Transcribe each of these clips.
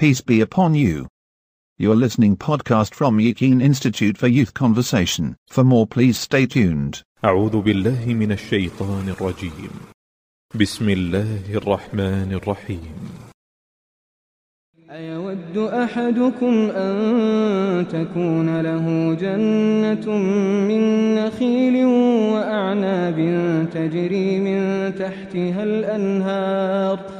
Peace be upon you. You're listening podcast from Yakin Institute for Youth Conversation. For more please stay tuned. أعوذ بالله من الشيطان الرجيم بسم الله الرحمن الرحيم أيود أحدكم أن تكون له جنة من نخيل وأعناب تجري من تحتها الأنهار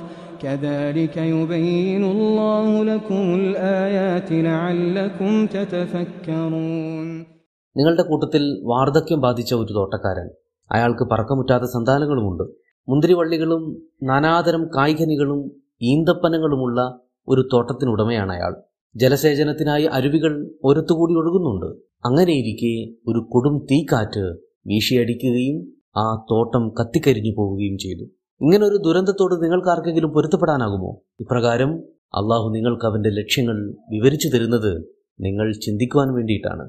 كذلك يبين الله لكم الآيات لعلكم تتفكرون നിങ്ങളുടെ കൂട്ടത്തിൽ വാർദ്ധക്യം ബാധിച്ച ഒരു തോട്ടക്കാരൻ അയാൾക്ക് പറക്കമുറ്റാത്ത സന്താനങ്ങളുമുണ്ട് മുന്തിരിവള്ളികളും നാനാതരം കായ്കനികളും ഈന്തപ്പനങ്ങളുമുള്ള ഒരു തോട്ടത്തിനുടമയാണ് അയാൾ ജലസേചനത്തിനായി അരുവികൾ ഒരത്തുകൂടി ഒഴുകുന്നുണ്ട് അങ്ങനെയിരിക്കെ ഒരു കൊടും തീക്കാറ്റ് വീശിയടിക്കുകയും ആ തോട്ടം കത്തിക്കരിഞ്ഞു പോവുകയും ചെയ്തു ഇങ്ങനെ ഒരു ദുരന്തത്തോട് നിങ്ങൾക്ക് ആർക്കെങ്കിലും പൊരുത്തപ്പെടാനാകുമോ ഇപ്രകാരം അള്ളാഹു നിങ്ങൾക്ക് അവന്റെ ലക്ഷ്യങ്ങൾ വിവരിച്ചു തരുന്നത് നിങ്ങൾ ചിന്തിക്കുവാൻ വേണ്ടിയിട്ടാണ്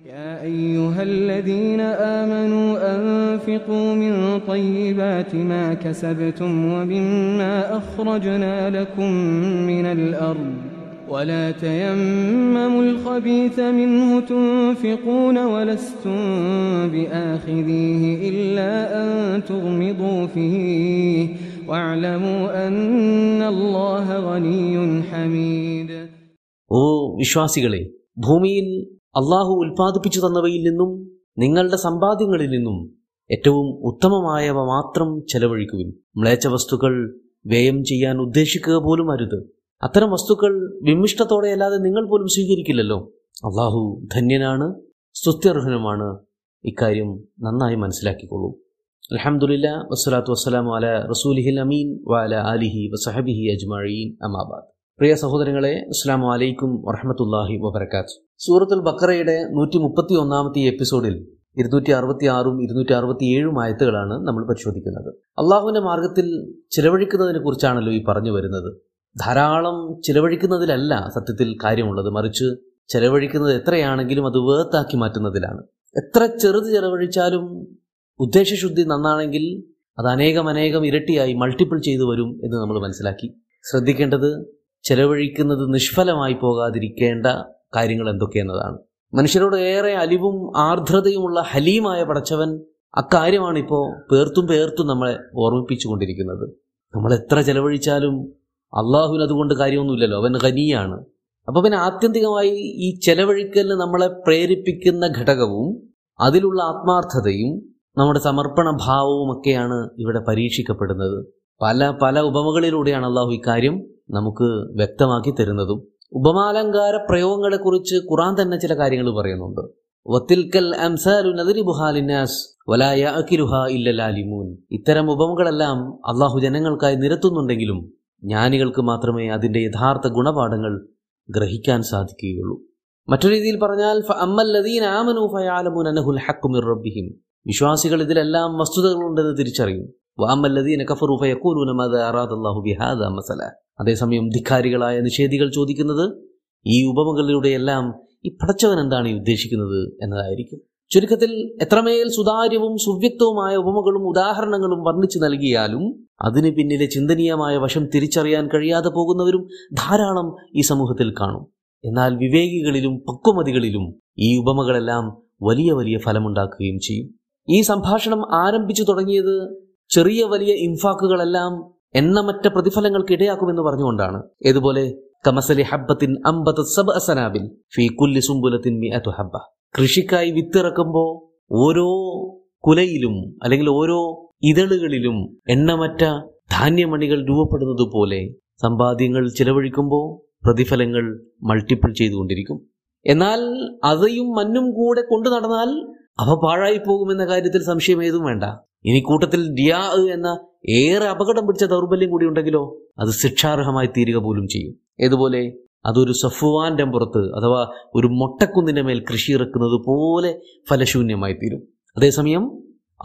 يا أيها الذين آمنوا أنفقوا من طيبات ما كسبتم ومما أخرجنا لكم من الأرض ولا تيمموا الخبيث منه تنفقون ولستم بآخذيه إلا أن تغمضوا فيه واعلموا أن الله غني حميد ഓ വിശ്വാസികളെ ഭൂമിയിൽ അള്ളാഹു ഉൽപ്പാദിപ്പിച്ചു തന്നവയിൽ നിന്നും നിങ്ങളുടെ സമ്പാദ്യങ്ങളിൽ നിന്നും ഏറ്റവും ഉത്തമമായവ മാത്രം ചെലവഴിക്കുവിൻ മ്ലേച്ഛ വസ്തുക്കൾ വ്യയം ചെയ്യാൻ ഉദ്ദേശിക്കുക പോലും അരുത് അത്തരം വസ്തുക്കൾ വിമിഷ്ടത്തോടെയല്ലാതെ നിങ്ങൾ പോലും സ്വീകരിക്കില്ലല്ലോ. അള്ളാഹു ധന്യനാണ് സ്തുത്യർഹനുമാണ്. ഇക്കാര്യം നന്നായി മനസ്സിലാക്കിക്കൊള്ളൂ അലഹമുല്ല വസ്സലാത്തു വസ്സലാം അല റസൂലിഹിൽ അമീൻ വാല അലിഹി വസഹബിഹി അജ്മഴീൻ അമാബാദ് പ്രിയ സഹോദരങ്ങളെ അസ്സാം വലൈക്കും വറഹമത്തല്ലാഹി വബർക്കാത്ത് സൂറത്തുൽ ബക്കറയുടെ നൂറ്റി മുപ്പത്തി ഒന്നാമത്തെ എപ്പിസോഡിൽ ഇരുന്നൂറ്റി അറുപത്തി ആറും ഇരുന്നൂറ്റി അറുപത്തി ഏഴും ആയത്തുകളാണ് നമ്മൾ പരിശോധിക്കുന്നത്. അള്ളാഹുവിന്റെ മാർഗത്തിൽ ചിലവഴിക്കുന്നതിനെ കുറിച്ചാണല്ലോ ഈ പറഞ്ഞു വരുന്നത്. ധാരാളം ചിലവഴിക്കുന്നതിലല്ല സത്യത്തിൽ കാര്യമുള്ളത്. മറിച്ച് ചിലവഴിക്കുന്നത് എത്രയാണെങ്കിലും അത് വേർത്താക്കി മാറ്റുന്നതിലാണ്. എത്ര ചെറുത് ചെലവഴിച്ചാലും ഉദ്ദേശശുദ്ധി നന്നാണെങ്കിൽ അത് അനേകം അനേകം ഇരട്ടിയായി മൾട്ടിപ്പിൾ ചെയ്തു വരും എന്ന് നമ്മൾ മനസ്സിലാക്കി. ശ്രദ്ധിക്കേണ്ടത് ചെലവഴിക്കുന്നത് നിഷ്ഫലമായി പോകാതിരിക്കേണ്ട കാര്യങ്ങൾ എന്തൊക്കെയെന്നതാണ്. മനുഷ്യരോട് ഏറെ അലിവും ആർദ്രതയുമുള്ള ഹലീമായ പടച്ചവൻ അക്കാര്യമാണ് ഇപ്പോൾ പേർത്തും പേർത്തും നമ്മളെ ഓർമ്മിപ്പിച്ചു കൊണ്ടിരിക്കുന്നത് നമ്മൾ എത്ര ചെലവഴിച്ചാലും അള്ളാഹുവിന് അതുകൊണ്ട് കാര്യമൊന്നുമില്ലല്ലോ. അവൻ ഖനിയാണ്. അപ്പോൾ പിന്നെ ആത്യന്തികമായി ഈ ചെലവഴിക്കലിന് നമ്മളെ പ്രേരിപ്പിക്കുന്ന ഘടകവും അതിലുള്ള ആത്മാർത്ഥതയും നമ്മുടെ സമർപ്പണ ഭാവവും ഒക്കെയാണ് ഇവിടെ പരീക്ഷിക്കപ്പെടുന്നത്. പല പല ഉപമകളിലൂടെയാണ് അള്ളാഹു ഇക്കാര്യം നമുക്ക് വ്യക്തമാക്കി തരുന്നതും. ഉപമാലങ്കാര പ്രയോഗങ്ങളെക്കുറിച്ച് ഖുറാൻ തന്നെ ചില കാര്യങ്ങൾ പറയുന്നുണ്ട്. വത്തിൽക്കൽ ഇത്തരം ഉപമകളെല്ലാം അള്ളാഹു ജനങ്ങൾക്കായി നിരത്തുന്നുണ്ടെങ്കിലും ജ്ഞാനികൾക്ക് മാത്രമേ അതിന്റെ യഥാർത്ഥ ഗുണപാഠങ്ങൾ ഗ്രഹിക്കാൻ സാധിക്കുകയുള്ളൂ. മറ്റൊരു രീതിയിൽ പറഞ്ഞാൽ റബ്ബിഹിം. വിശ്വാസികൾ ഇതിലെല്ലാം വസ്തുതകളുണ്ടെന്ന് തിരിച്ചറിയും. അതേസമയം ധിക്കാരികളായ നിഷേധികൾ ചോദിക്കുന്നത് ഈ ഉപമകളിലൂടെയെല്ലാം ഈ പടച്ചവൻ എന്താണ് ഈ ഉദ്ദേശിക്കുന്നത്? എന്നതായിരിക്കും. ചുരുക്കത്തിൽ എത്രമേൽ സുതാര്യവും സുവ്യക്തവുമായ ഉപമകളും ഉദാഹരണങ്ങളും വർണിച്ചു നൽകിയാലും അതിന് പിന്നിലെ ചിന്തനീയമായ വശം തിരിച്ചറിയാൻ കഴിയാതെ പോകുന്നവരും ധാരാളം ഈ സമൂഹത്തിൽ കാണും. എന്നാൽ വിവേകികളിലും പക്വമതികളിലും ഈ ഉപമകളെല്ലാം വലിയ വലിയ ഫലമുണ്ടാക്കുകയും ചെയ്യും. ഈ സംഭാഷണം ആരംഭിച്ചു തുടങ്ങിയത് ചെറിയ വലിയ ഇൻഫാക്കുകളെല്ലാം എണ്ണമറ്റ പ്രതിഫലങ്ങൾക്ക് ഇടയാക്കുമെന്ന് പറഞ്ഞുകൊണ്ടാണ്. ഇതുപോലെ കമസലി ഹബ്ബത്തിൻ അമ്പത് സബ് അസനാബിൽ ഫീ കുല്ലി സുംബുലത്തിൻ മിഅതു ഹബ്ബ. കൃഷിക്കായി വിത്തിറക്കുമ്പോൾ ഓരോ കുലയിലും അല്ലെങ്കിൽ ഓരോ ഇതളുകളിലും എണ്ണമറ്റ ധാന്യമണികൾ രൂപപ്പെടുന്നത് പോലെ സമ്പാദ്യങ്ങൾ ചിലവഴിക്കുമ്പോൾ പ്രതിഫലങ്ങൾ മൾട്ടിപ്പിൾ ചെയ്തുകൊണ്ടിരിക്കും. എന്നാൽ അതയും മഞ്ഞും കൂടെ കൊണ്ടു നടന്നാൽ അവ പാഴായി പോകുമെന്ന കാര്യത്തിൽ സംശയം ഏതും വേണ്ട. ഇനി കൂട്ടത്തിൽ ഡിയാ എന്ന ഏറെ അപകടം പിടിച്ച ദൗർബല്യം കൂടി ഉണ്ടെങ്കിലോ അത് ശിക്ഷാർഹമായി തീരുക പോലും ചെയ്യും. ഏതുപോലെ അതൊരു സഫുവാന്റെ പുറത്ത് അഥവാ ഒരു മൊട്ടക്കുന്നിന്റെ മേൽ കൃഷി ഇറക്കുന്നത് പോലെ ഫലശൂന്യമായി തീരും അതേസമയം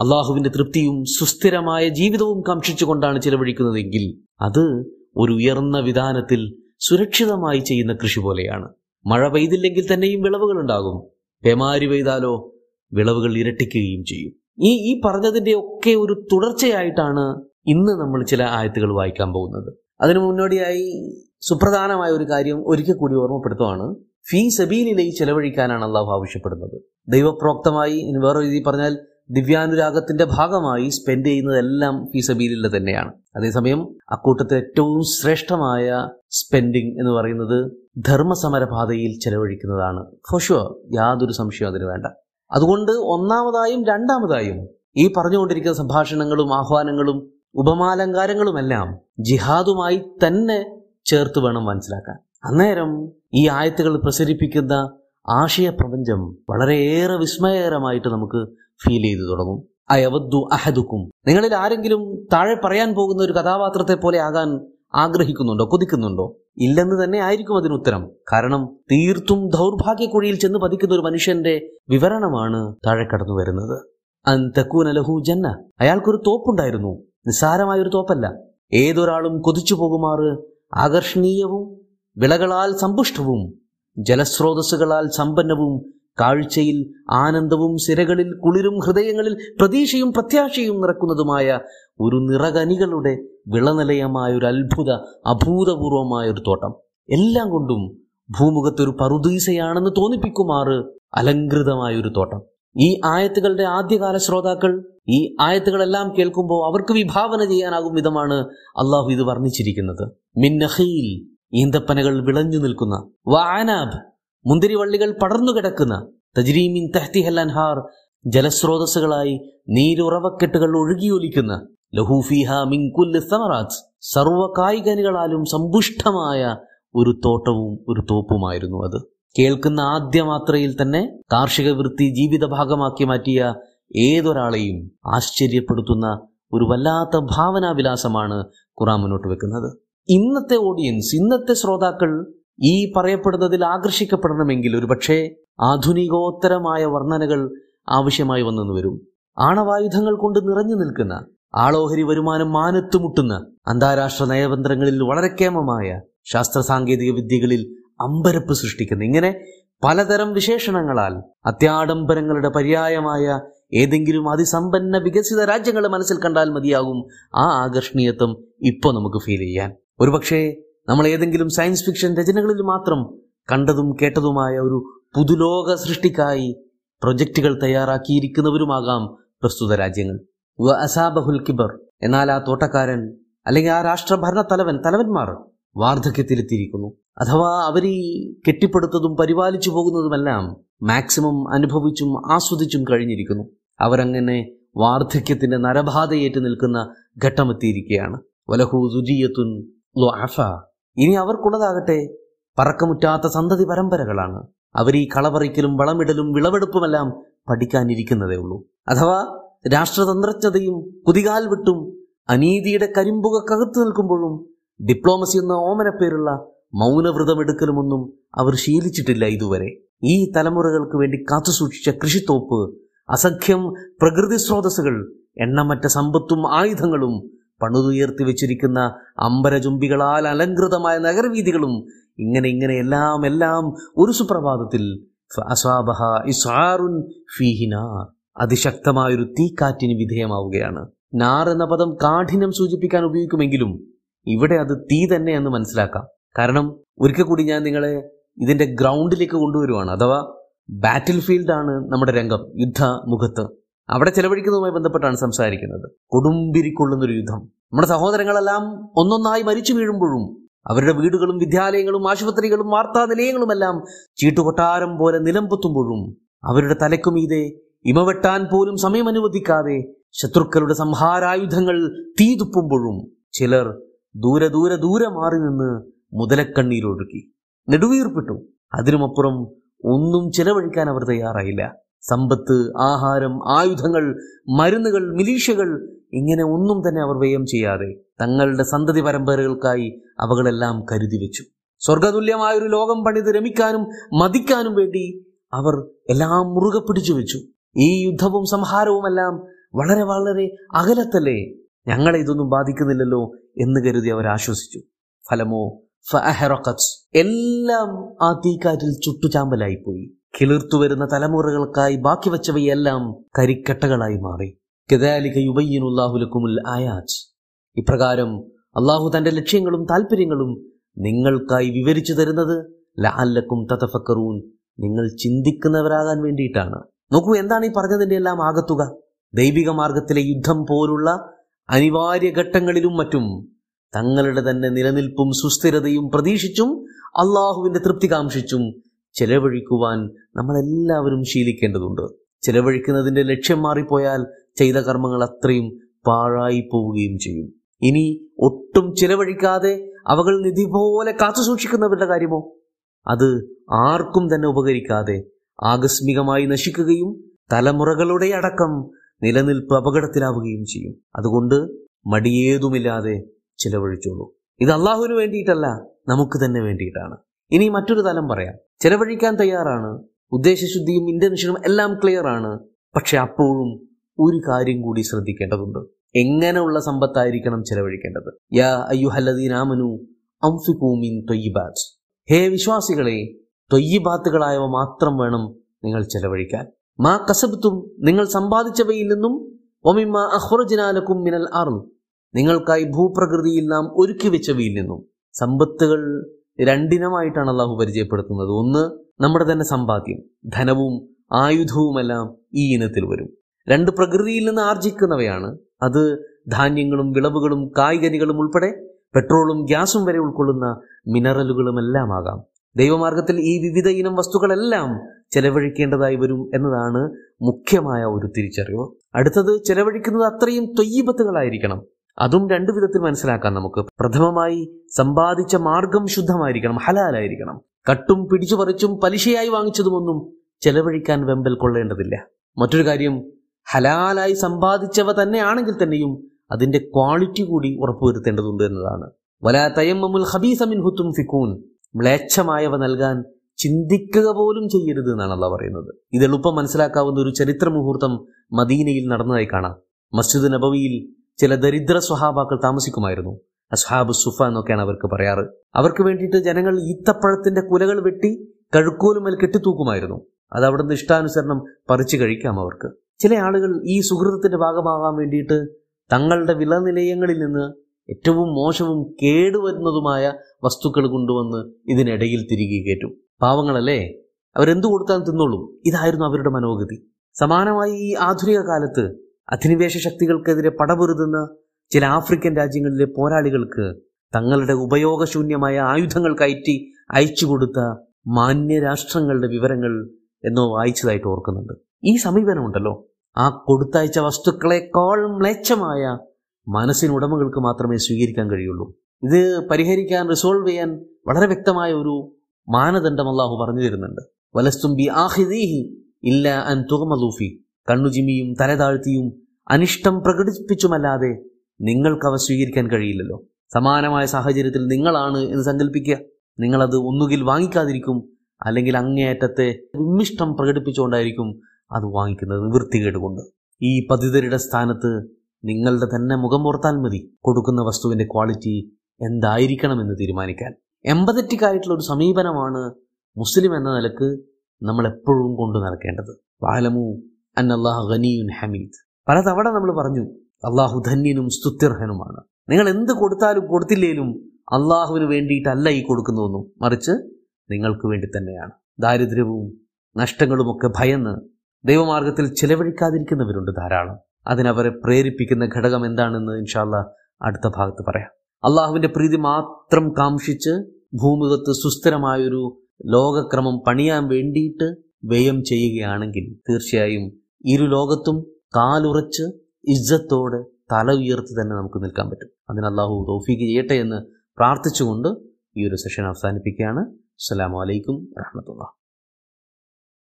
അള്ളാഹുവിന്റെ തൃപ്തിയും സുസ്ഥിരമായ ജീവിതവും കാക്ഷിച്ചുകൊണ്ടാണ് ചിലവഴിക്കുന്നതെങ്കിൽ അത് ഒരു ഉയർന്ന വിധാനത്തിൽ സുരക്ഷിതമായി ചെയ്യുന്ന കൃഷി പോലെയാണ്. മഴ പെയ്തില്ലെങ്കിൽ തന്നെയും വിളവുകൾ ഉണ്ടാകും. പേമാരി പെയ്താലോ വിളവുകൾ ഇരട്ടിക്കുകയും ചെയ്യും. ഈ ഈ പറഞ്ഞതിന്റെ ഒക്കെ ഒരു തുടർച്ചയായിട്ടാണ് ഇന്ന് നമ്മൾ ചില ആയത്തുകൾ വായിക്കാൻ പോകുന്നത്. അതിനു മുന്നോടിയായി സുപ്രധാനമായ ഒരു കാര്യം ഒരിക്കൽ കൂടി ഓർമ്മപ്പെടുത്തുവാണ്. ഫീ സബീലിലേക്ക് ചെലവഴിക്കാനാണ് അള്ളാഹു ആവശ്യപ്പെടുന്നത്. ദൈവപ്രോക്തമായി ഇനി വേറെ രീതി പറഞ്ഞാൽ ദിവ്യാനുരാഗത്തിന്റെ ഭാഗമായി സ്പെൻഡ് ചെയ്യുന്നതെല്ലാം ഫീ സബീലിൽ തന്നെയാണ്. അതേസമയം അക്കൂട്ടത്തിൽ ഏറ്റവും ശ്രേഷ്ഠമായ സ്പെൻഡിങ് എന്ന് പറയുന്നത് ധർമ്മസമരപാതയിൽ ചെലവഴിക്കുന്നതാണ്. ഫോഷുവർ യാതൊരു സംശയവും അതിന് വേണ്ട. അതുകൊണ്ട് ഒന്നാമതായും രണ്ടാമതായും ഈ പറഞ്ഞുകൊണ്ടിരിക്കുന്ന സംഭാഷണങ്ങളും ആഹ്വാനങ്ങളും ഉപമാലങ്കാരങ്ങളുമെല്ലാം ജിഹാദുമായി തന്നെ ചേർത്ത് വേണം മനസ്സിലാക്കാൻ. അന്നേരം ഈ ആയത്തുകൾ പ്രസരിപ്പിക്കുന്ന ആശയ പ്രപഞ്ചം വളരെയേറെ വിസ്മയകരമായിട്ട് നമുക്ക് ഫീൽ ചെയ്തു തുടങ്ങും. അയവദ്ദു അഹദുക്കും. നിങ്ങളിൽ ആരെങ്കിലും താഴെ പറയാൻ പോകുന്ന ഒരു കഥാപാത്രത്തെ പോലെ ആകാൻ ആഗ്രഹിക്കുന്നുണ്ടോ? കൊതിക്കുന്നുണ്ടോ? ഇല്ലെന്ന് തന്നെ ആയിരിക്കും അതിന് ഉത്തരം. കാരണം തീർത്തും ദൗർഭാഗ്യക്കുഴിയിൽ ചെന്ന് പതിക്കുന്ന ഒരു മനുഷ്യന്റെ വിവരണമാണ് താഴെ കടന്നു വരുന്നത് അൻ ലഹു ജന്ന. അയാൾക്കൊരു തോപ്പുണ്ടായിരുന്നു. നിസ്സാരമായ ഒരു തോപ്പല്ല. ഏതൊരാളും കൊതിച്ചു പോകുമാറ് ആകർഷണീയവും വിളകളാൽ സമ്പുഷ്ടവും ജലസ്രോതസ്സുകളാൽ സമ്പന്നവും കാഴ്ചയിൽ ആനന്ദവും സിരകളിൽ കുളിരും ഹൃദയങ്ങളിൽ പ്രതീക്ഷയും പ്രത്യാശയും നിറക്കുന്നതുമായ ഒരു നിറകനികളുടെ വിളനിലയമായ ഒരു അത്ഭുത അഭൂതപൂർവമായ ഒരു തോട്ടം. എല്ലാം കൊണ്ടും ഭൂമുഖത്തൊരു പറുദീസയാണെന്ന് തോന്നിപ്പിക്കുമാറ് അലങ്കൃതമായ ഒരു തോട്ടം. ഈ ആയത്തുകളുടെ ആദ്യകാല ശ്രോതാക്കൾ ഈ ആയത്തുകളെല്ലാം കേൾക്കുമ്പോൾ അവർക്ക് വിഭാവന ചെയ്യാനാകും വിധമാണ് അള്ളാഹു ഇത് വർണിച്ചിരിക്കുന്നത്. മിന്നഹയിൽ ഈന്തപ്പനകൾ വിളഞ്ഞു നിൽക്കുന്ന. വാനാബ് മുന്തിരിവള്ളികൾ പടർന്നു കിടക്കുന്ന. തജ്രീമിൻ തഹ്തിഹൽ അൻഹാർ ജലസ്രോതസ്സുകളായി നീരുറവക്കെട്ടുകൾ ഒഴുകിയൊലിക്കുന്ന. ലഹൂഫിഹ മിൻകുല്ല് സമറാത്ത് സർവ കായികനികളാലും സമ്പുഷ്ടമായ ഒരു തോട്ടവും ഒരു തോപ്പുമായിരുന്നു അത്. കേൾക്കുന്ന ആദ്യ മാത്രയിൽ തന്നെ കാർഷിക വൃത്തി ജീവിത ഭാഗമാക്കി മാറ്റിയ ഏതൊരാളെയും ആശ്ചര്യപ്പെടുത്തുന്ന ഒരു വല്ലാത്ത ഭാവനാവിലാസമാണ് ഖുറാൻ മുന്നോട്ട് വെക്കുന്നത്. ഇന്നത്തെ ഓഡിയൻസ് ഇന്നത്തെ ശ്രോതാക്കൾ ഈ പറയപ്പെടുന്നതിൽ ആകർഷിക്കപ്പെടണമെങ്കിൽ ഒരുപക്ഷെ ആധുനികോത്തരമായ വർണനകൾ ആവശ്യമായി വന്നെന്ന് വരും. ആണവായുധങ്ങൾ കൊണ്ട് നിറഞ്ഞു നിൽക്കുന്ന ആളോഹരി വരുമാനം മാനത്തുമുട്ടുന്ന അന്താരാഷ്ട്ര നയതന്ത്രങ്ങളിൽ വളരെ കേമമായ ശാസ്ത്ര സാങ്കേതിക വിദ്യകളിൽ അമ്പരപ്പ് സൃഷ്ടിക്കുന്നത് ഇങ്ങനെ പലതരം വിശേഷണങ്ങളാൽ അത്യാഡംബരങ്ങളുടെ പര്യായമായ ഏതെങ്കിലും അതിസമ്പന്ന വികസിത രാജ്യങ്ങൾ മനസ്സിൽ കണ്ടാൽ മതിയാകും ആ ആകർഷണീയത്വം ഇപ്പോൾ നമുക്ക് ഫീൽ ചെയ്യാൻ. ഒരുപക്ഷെ നമ്മൾ ഏതെങ്കിലും സയൻസ് ഫിക്ഷൻ രചനകളിൽ മാത്രം കണ്ടതും കേട്ടതുമായ ഒരു പുതുലോക സൃഷ്ടിക്കായി പ്രൊജക്റ്റുകൾ തയ്യാറാക്കിയിരിക്കുന്നവരുമാകാം പ്രസ്തുത രാജ്യങ്ങൾ. വ അസാബഹുൽ കിബർ. എന്നാൽ ആ തോട്ടക്കാരൻ അല്ലെങ്കിൽ ആ രാഷ്ട്രഭരണ തലവൻ തലവന്മാർ വാർദ്ധക്യത്തിലെത്തിയിരിക്കുന്നു. അഥവാ അവർ ഈ കെട്ടിപ്പടുത്തതും പരിപാലിച്ചു പോകുന്നതുമെല്ലാം മാക്സിമം അനുഭവിച്ചും ആസ്വദിച്ചും കഴിഞ്ഞിരിക്കുന്നു. അവരങ്ങനെ വാർദ്ധക്യത്തിന്റെ നരബാധയേറ്റ് നിൽക്കുന്ന ഘട്ടമെത്തിയിരിക്കുകയാണ്. വലഹൂതുജിയത്തുൻ ഇനി അവർക്കുള്ളതാകട്ടെ പറക്കമുറ്റാത്ത സന്തതി പരമ്പരകളാണ്. അവർ ഈ കളപറിക്കലും വളമിടലും വിളവെടുപ്പുമെല്ലാം പഠിക്കാനിരിക്കുന്നതേ ഉള്ളൂ. അഥവാ രാഷ്ട്രതന്ത്രജ്ഞതയും കുതികാൽ വിട്ടും അനീതിയുടെ കരിമ്പുകക്കകത്ത് നിൽക്കുമ്പോഴും ഡിപ്ലോമസി എന്ന ഓമനപ്പേരുള്ള മൗനവ്രതമെടുക്കലുമൊന്നും അവർ ശീലിച്ചിട്ടില്ല ഇതുവരെ. ഈ തലമുറകൾക്ക് വേണ്ടി കാത്തുസൂക്ഷിച്ച കൃഷിത്തോപ്പ് അസഖ്യം പ്രകൃതി സ്രോതസ്സുകൾ എണ്ണമറ്റ സമ്പത്തും ആയുധങ്ങളും പണിതുയർത്തി വെച്ചിരിക്കുന്ന അമ്പരചുംബികളാൽ അലങ്കൃതമായ നഗരവീതികളും ഇങ്ങനെ ഇങ്ങനെ എല്ലാം എല്ലാം ഒരു സുപ്രഭാതത്തിൽ. അതിശക്തമായൊരു തീക്കാറ്റിന് വിധേയമാവുകയാണ്. നാർ എന്ന പദം കാഠിനം സൂചിപ്പിക്കാൻ ഉപയോഗിക്കുമെങ്കിലും ഇവിടെ അത് തീ തന്നെ എന്ന് മനസ്സിലാക്കാം. കാരണം ഒരിക്കൽ കൂടി ഞാൻ നിങ്ങളെ ഇതിന്റെ ഗ്രൗണ്ടിലേക്ക് കൊണ്ടുവരുവാണ്. അഥവാ ബാറ്റിൽ ഫീൽഡാണ് നമ്മുടെ രംഗം യുദ്ധ മുഖത്ത് അവിടെ ചെലവഴിക്കുന്നതുമായി ബന്ധപ്പെട്ടാണ് സംസാരിക്കുന്നത്. കൊടുമ്പിരിക്കൊള്ളുന്നൊരു യുദ്ധം. നമ്മുടെ സഹോദരങ്ങളെല്ലാം ഒന്നൊന്നായി മരിച്ചു വീഴുമ്പോഴും അവരുടെ വീടുകളും വിദ്യാലയങ്ങളും ആശുപത്രികളും വാർത്താ നിലയങ്ങളുമെല്ലാം ചീട്ടുകൊട്ടാരം പോലെ നിലംപൊത്തുമ്പോഴും അവരുടെ തലക്കുമീതെ ഇമവെട്ടാൻ പോലും സമയം അനുവദിക്കാതെ ശത്രുക്കളുടെ സംഹാരായുധങ്ങൾ തീതുപ്പുമ്പോഴും ചിലർ ദൂരെ ദൂരെ ദൂരെ മാറി നിന്ന് മുതലക്കണ്ണീരൊഴുക്കി. നെടുവീർപ്പിട്ടു. അതിനുമപ്പുറം ഒന്നും ചിലവഴിക്കാൻ അവർ തയ്യാറായില്ല. സമ്പത്ത് ആഹാരം ആയുധങ്ങൾ മരുന്നുകൾ മിലീഷകൾ ഇങ്ങനെ ഒന്നും തന്നെ അവർ വ്യയം ചെയ്യാതെ തങ്ങളുടെ സന്തതി പരമ്പരകൾക്കായി അവകളെല്ലാം കരുതി വെച്ചു. സ്വർഗതുല്യമായ ഒരു ലോകം പണിത് രമിക്കാനും മതിക്കാനും വേണ്ടി അവർ എല്ലാം മുറുകെ പിടിച്ചു വെച്ചു. ഈ യുദ്ധവും സംഹാരവുമെല്ലാം വളരെ വളരെ അകലത്തല്ലേ? ഞങ്ങളെ ഇതൊന്നും ബാധിക്കുന്നില്ലല്ലോ എന്ന് കരുതി അവർ ആശ്വസിച്ചു. ഫലമോ ഫഅഹറഖത്ത് എല്ലാം ആ തീക്കാറ്റിൽ ചുട്ടുചാമ്പലായിപ്പോയി. കിളിർത്തു വരുന്ന തലമുറകൾക്കായി ബാക്കി വച്ചവയെല്ലാം കരിക്കട്ടകളായി മാറി. കെദാലിക യുബയ്യനുല്ലാഹുലക്കുമുൽ ആയാജ് ഇപ്രകാരം അള്ളാഹു തന്റെ ലക്ഷ്യങ്ങളും താല്പര്യങ്ങളും നിങ്ങൾക്കായി വിവരിച്ചു തരുന്നത് ലഅല്ലക്കും തതഫക്കറൂൻ. നിങ്ങൾ ചിന്തിക്കുന്നവരാകാൻ വേണ്ടിയിട്ടാണ്. നോക്കൂ എന്താണ് ഈ പറഞ്ഞതിന്റെ എല്ലാം ആകത്തുക? ദൈവിക മാർഗത്തിലെ യുദ്ധം പോലുള്ള അനിവാര്യ ഘട്ടങ്ങളിലും മറ്റും തങ്ങളുടെ തന്നെ നിലനിൽപ്പും സുസ്ഥിരതയും പ്രതീക്ഷിച്ചും അള്ളാഹുവിന്റെ തൃപ്തി കാംക്ഷിച്ചും ചെലവഴിക്കുവാൻ നമ്മളെല്ലാവരും ശീലിക്കേണ്ടതുണ്ട്. ചെലവഴിക്കുന്നതിന്റെ ലക്ഷ്യം മാറിപ്പോയാൽ ചെയ്ത കർമ്മങ്ങൾ അത്രയും പാഴായി പോവുകയും ചെയ്യും. ഇനി ഒട്ടും ചിലവഴിക്കാതെ അവകൾ നിധി പോലെ കാത്തു സൂക്ഷിക്കുന്നവരുടെ കാര്യമോ? അത് ആർക്കും തന്നെ ഉപകരിക്കാതെ ആകസ്മികമായി നശിക്കുകയും തലമുറകളുടെ അടക്കം നിലനിൽപ്പ് അപകടത്തിലാവുകയും ചെയ്യും. അതുകൊണ്ട് മടിയേതുമില്ലാതെ ചിലവഴിച്ചോളൂ. ഇത് അള്ളാഹുവിന് വേണ്ടിയിട്ടല്ല നമുക്ക് തന്നെ വേണ്ടിയിട്ടാണ്. ഇനി മറ്റൊരു തലം പറയാം. ചിലവഴിക്കാൻ തയ്യാറാണ്. ഉദ്ദേശശുദ്ധിയും ഇന്റൻഷനും എല്ലാം ക്ലിയർ ആണ്. പക്ഷെ അപ്പോഴും ഒരു കാര്യം കൂടി ശ്രദ്ധിക്കേണ്ടതുണ്ട്. എങ്ങനെയുള്ള സമ്പത്തായിരിക്കണം ചെലവഴിക്കേണ്ടത്? യാ അയ്യുഹല്ലദീനാമനു അംഫിക്കൂമിൻ തൊയ്യിബാത്ത്. ഹേ വിശ്വാസികളെ തൊയ്യിബാത്തുകളായവ മാത്രം വേണം നിങ്ങൾ ചെലവഴിക്കാൻ. മാ കസബത്തും നിങ്ങൾ സമ്പാദിച്ചവയിൽ നിന്നും ഒമിമ്മ അഹ്റജിനാലക്കും മിനൽ ആർന്നു നിങ്ങൾക്കായി ഭൂപ്രകൃതിയിൽ നാം ഒരുക്കി വെച്ചവയിൽ നിന്നും സമ്പത്തുകൾ രണ്ടിനമായിട്ടാണ് അള്ളാഹു പരിചയപ്പെടുത്തുന്നത്. ഒന്ന് നമ്മുടെ തന്നെ സമ്പാദ്യം. ധനവും ആയുധവുമെല്ലാം ഈ ഇനത്തിൽ വരും. രണ്ട് പ്രകൃതിയിൽ നിന്ന് ആർജിക്കുന്നവയാണ് അത് ധാന്യങ്ങളും വിളവുകളും കായ്കനികളും ഉൾപ്പെടെ പെട്രോളും ഗ്യാസും വരെ ഉൾക്കൊള്ളുന്ന മിനറലുകളും എല്ലാം ആകാം. ദൈവമാർഗത്തിൽ ഈ വിവിധ ഇനം വസ്തുക്കളെല്ലാം ചെലവഴിക്കേണ്ടതായി വരും എന്നതാണ് മുഖ്യമായ ഒരു തിരിച്ചറിവ്. അടുത്തത് ചെലവഴിക്കുന്നത് അത്രയും തൊയ്യബത്തുകളായിരിക്കണം. അതും രണ്ടു വിധത്തിൽ മനസ്സിലാക്കാം നമുക്ക്. പ്രഥമമായി സമ്പാദിച്ച മാർഗം ശുദ്ധമായിരിക്കണം ഹലാലായിരിക്കണം. കട്ടും പിടിച്ചു പറിച്ചും പലിശയായി വാങ്ങിച്ചതുമൊന്നും ചെലവഴിക്കാൻ വെമ്പൽ കൊള്ളേണ്ടതില്ല. മറ്റൊരു കാര്യം ഹലാലായി സമ്പാദിച്ചവ തന്നെയാണെങ്കിൽ തന്നെയും അതിന്റെ ക്വാളിറ്റി കൂടി ഉറപ്പുവരുത്തേണ്ടതുണ്ട് എന്നതാണ്. വലാ തയമ്മമുൽ ഹബീസമിൻ ഹുത്തും ഫിക്കൂൻ മ്ലേച്ഛമായവ നൽകാൻ ചിന്തിക്കുക പോലും ചെയ്യരുത് എന്നാണ് അല്ല പറയുന്നത്. ഇത് എളുപ്പം മനസ്സിലാക്കാവുന്ന ഒരു ചരിത്ര മുഹൂർത്തം മദീനയിൽ നടന്നതായി കാണാം. മസ്ജിദ് നബവിയിൽ ചില ദരിദ്ര സ്വഹാബാക്കൾ താമസിക്കുമായിരുന്നു. അസ്ഹാബ് സുഫ എന്നൊക്കെയാണ് അവർക്ക് പറയാറ്. അവർക്ക് വേണ്ടിയിട്ട് ജനങ്ങൾ ഈത്തപ്പഴത്തിന്റെ കുലകൾ വെട്ടി കഴുക്കോലുമേൽ കെട്ടിത്തൂക്കുമായിരുന്നു. അത് അവിടുന്ന് ഇഷ്ടാനുസരണം പറിച്ചു കഴിക്കാം അവർക്ക്. ചില ആളുകൾ ഈ സുഹൃത്തിന്റെ ഭാഗമാകാൻ വേണ്ടിയിട്ട് തങ്ങളുടെ വിലനിലയങ്ങളിൽ നിന്ന് ഏറ്റവും മോശവും കേടുവരുന്നതുമായ വസ്തുക്കൾ കൊണ്ടുവന്ന് ഇതിനിടയിൽ തിരികെ കയറ്റും. പാവങ്ങളല്ലേ? അവരെന്തു കൊടുത്താലും തിന്നോളും. ഇതായിരുന്നു അവരുടെ മനോഗതി. സമാനമായി ഈ ആധുനിക കാലത്ത് അധിനിവേശ ശക്തികൾക്കെതിരെ പടപൊരുതുന്ന ചില ആഫ്രിക്കൻ രാജ്യങ്ങളിലെ പോരാളികൾക്ക് തങ്ങളുടെ ഉപയോഗശൂന്യമായ ആയുധങ്ങൾ കയറ്റി അയച്ചു കൊടുത്ത മാന്യരാഷ്ട്രങ്ങളുടെ വിവരങ്ങൾ എന്നോ വായിച്ചതായിട്ട് ഓർക്കുന്നുണ്ട്. ഈ സമീപനമുണ്ടല്ലോ. ആ കൊടുത്തയച്ച വസ്തുക്കളെക്കാൾ മ്ലേച്ഛമായ മനസ്സിനുടമകൾക്ക് മാത്രമേ സ്വീകരിക്കാൻ കഴിയുള്ളൂ. ഇത് പരിഹരിക്കാൻ റിസോൾവ് ചെയ്യാൻ വളരെ വ്യക്തമായ ഒരു മാനദണ്ഡം അള്ളാഹു പറഞ്ഞു തരുന്നുണ്ട്. വലസ്തും ബി ആഹിദീഹി ഇല്ല അൻ തുകമലൂഫി കണ്ണുചിമ്മിയും തലതാഴ്ത്തിയും അനിഷ്ടം പ്രകടിപ്പിച്ചുമല്ലാതെ നിങ്ങൾക്ക് അവ സ്വീകരിക്കാൻ കഴിയില്ലല്ലോ. സമാനമായ സാഹചര്യത്തിൽ നിങ്ങളാണ് എന്ന് സങ്കല്പിക്കുക നിങ്ങളത് ഒന്നുകിൽ വാങ്ങിക്കാതിരിക്കും അല്ലെങ്കിൽ അങ്ങേയറ്റത്തെ വിമ്മിഷ്ടം പ്രകടിപ്പിച്ചുകൊണ്ടായിരിക്കും അത് വാങ്ങിക്കുന്നത് വൃത്തികേടുകൊണ്ട്. ഈ പതിതരുടെ സ്ഥാനത്ത് നിങ്ങളുടെ തന്നെ മുഖം ഓർത്താൽ മതി. കൊടുക്കുന്ന വസ്തുവിന്റെ ക്വാളിറ്റി എന്തായിരിക്കണമെന്ന് തീരുമാനിക്കാൻ. എമ്പതറ്റിക് ആയിട്ടുള്ള ഒരു സമീപനമാണ് മുസ്ലിം എന്ന നിലയ്ക്ക് നമ്മൾ എപ്പോഴും കൊണ്ടു നടക്കേണ്ടത്. വാലമു അൻ ഖനിയുൻ ഹമീദ്. പലതവണ നമ്മൾ പറഞ്ഞു അള്ളാഹു ധന്യനും സ്തുത്യർഹനുമാണ്. നിങ്ങൾ എന്ത് കൊടുത്താലും കൊടുത്തില്ലേലും അള്ളാഹുവിന് വേണ്ടിയിട്ടല്ല ഈ കൊടുക്കുന്നതൊന്നും മറിച്ച് നിങ്ങൾക്ക് വേണ്ടി തന്നെയാണ്. ദാരിദ്ര്യവും നഷ്ടങ്ങളുമൊക്കെ ഭയന്ന് ദൈവമാർഗത്തിൽ ചിലവഴിക്കാതിരിക്കുന്നവരുണ്ട് ധാരാളം. അതിനവരെ പ്രേരിപ്പിക്കുന്ന ഘടകം എന്താണെന്ന് ഇൻഷാല്ല അടുത്ത ഭാഗത്ത് പറയാം. അള്ളാഹുവിന്റെ പ്രീതി മാത്രം കാംക്ഷിച്ച് ഭൂമുഖത്ത് സുസ്ഥിരമായൊരു ലോകക്രമം പണിയാൻ വേണ്ടിയിട്ട് വ്യയം ചെയ്യുകയാണെങ്കിൽ തീർച്ചയായും ഇരു ലോകത്തും കാലുറച്ച് ഇജ്ജത്തോടെ തല ഉയർത്തി തന്നെ നമുക്ക് നിൽക്കാൻ പറ്റും. അതിന് അള്ളാഹു തൗഫീക്ക് ചെയ്യട്ടെ എന്ന് പ്രാർത്ഥിച്ചുകൊണ്ട് ഈ ഒരു സെഷൻ അവസാനിപ്പിക്കുകയാണ്. അസ്സാം വലൈക്കും വറഹമത്തുള്ള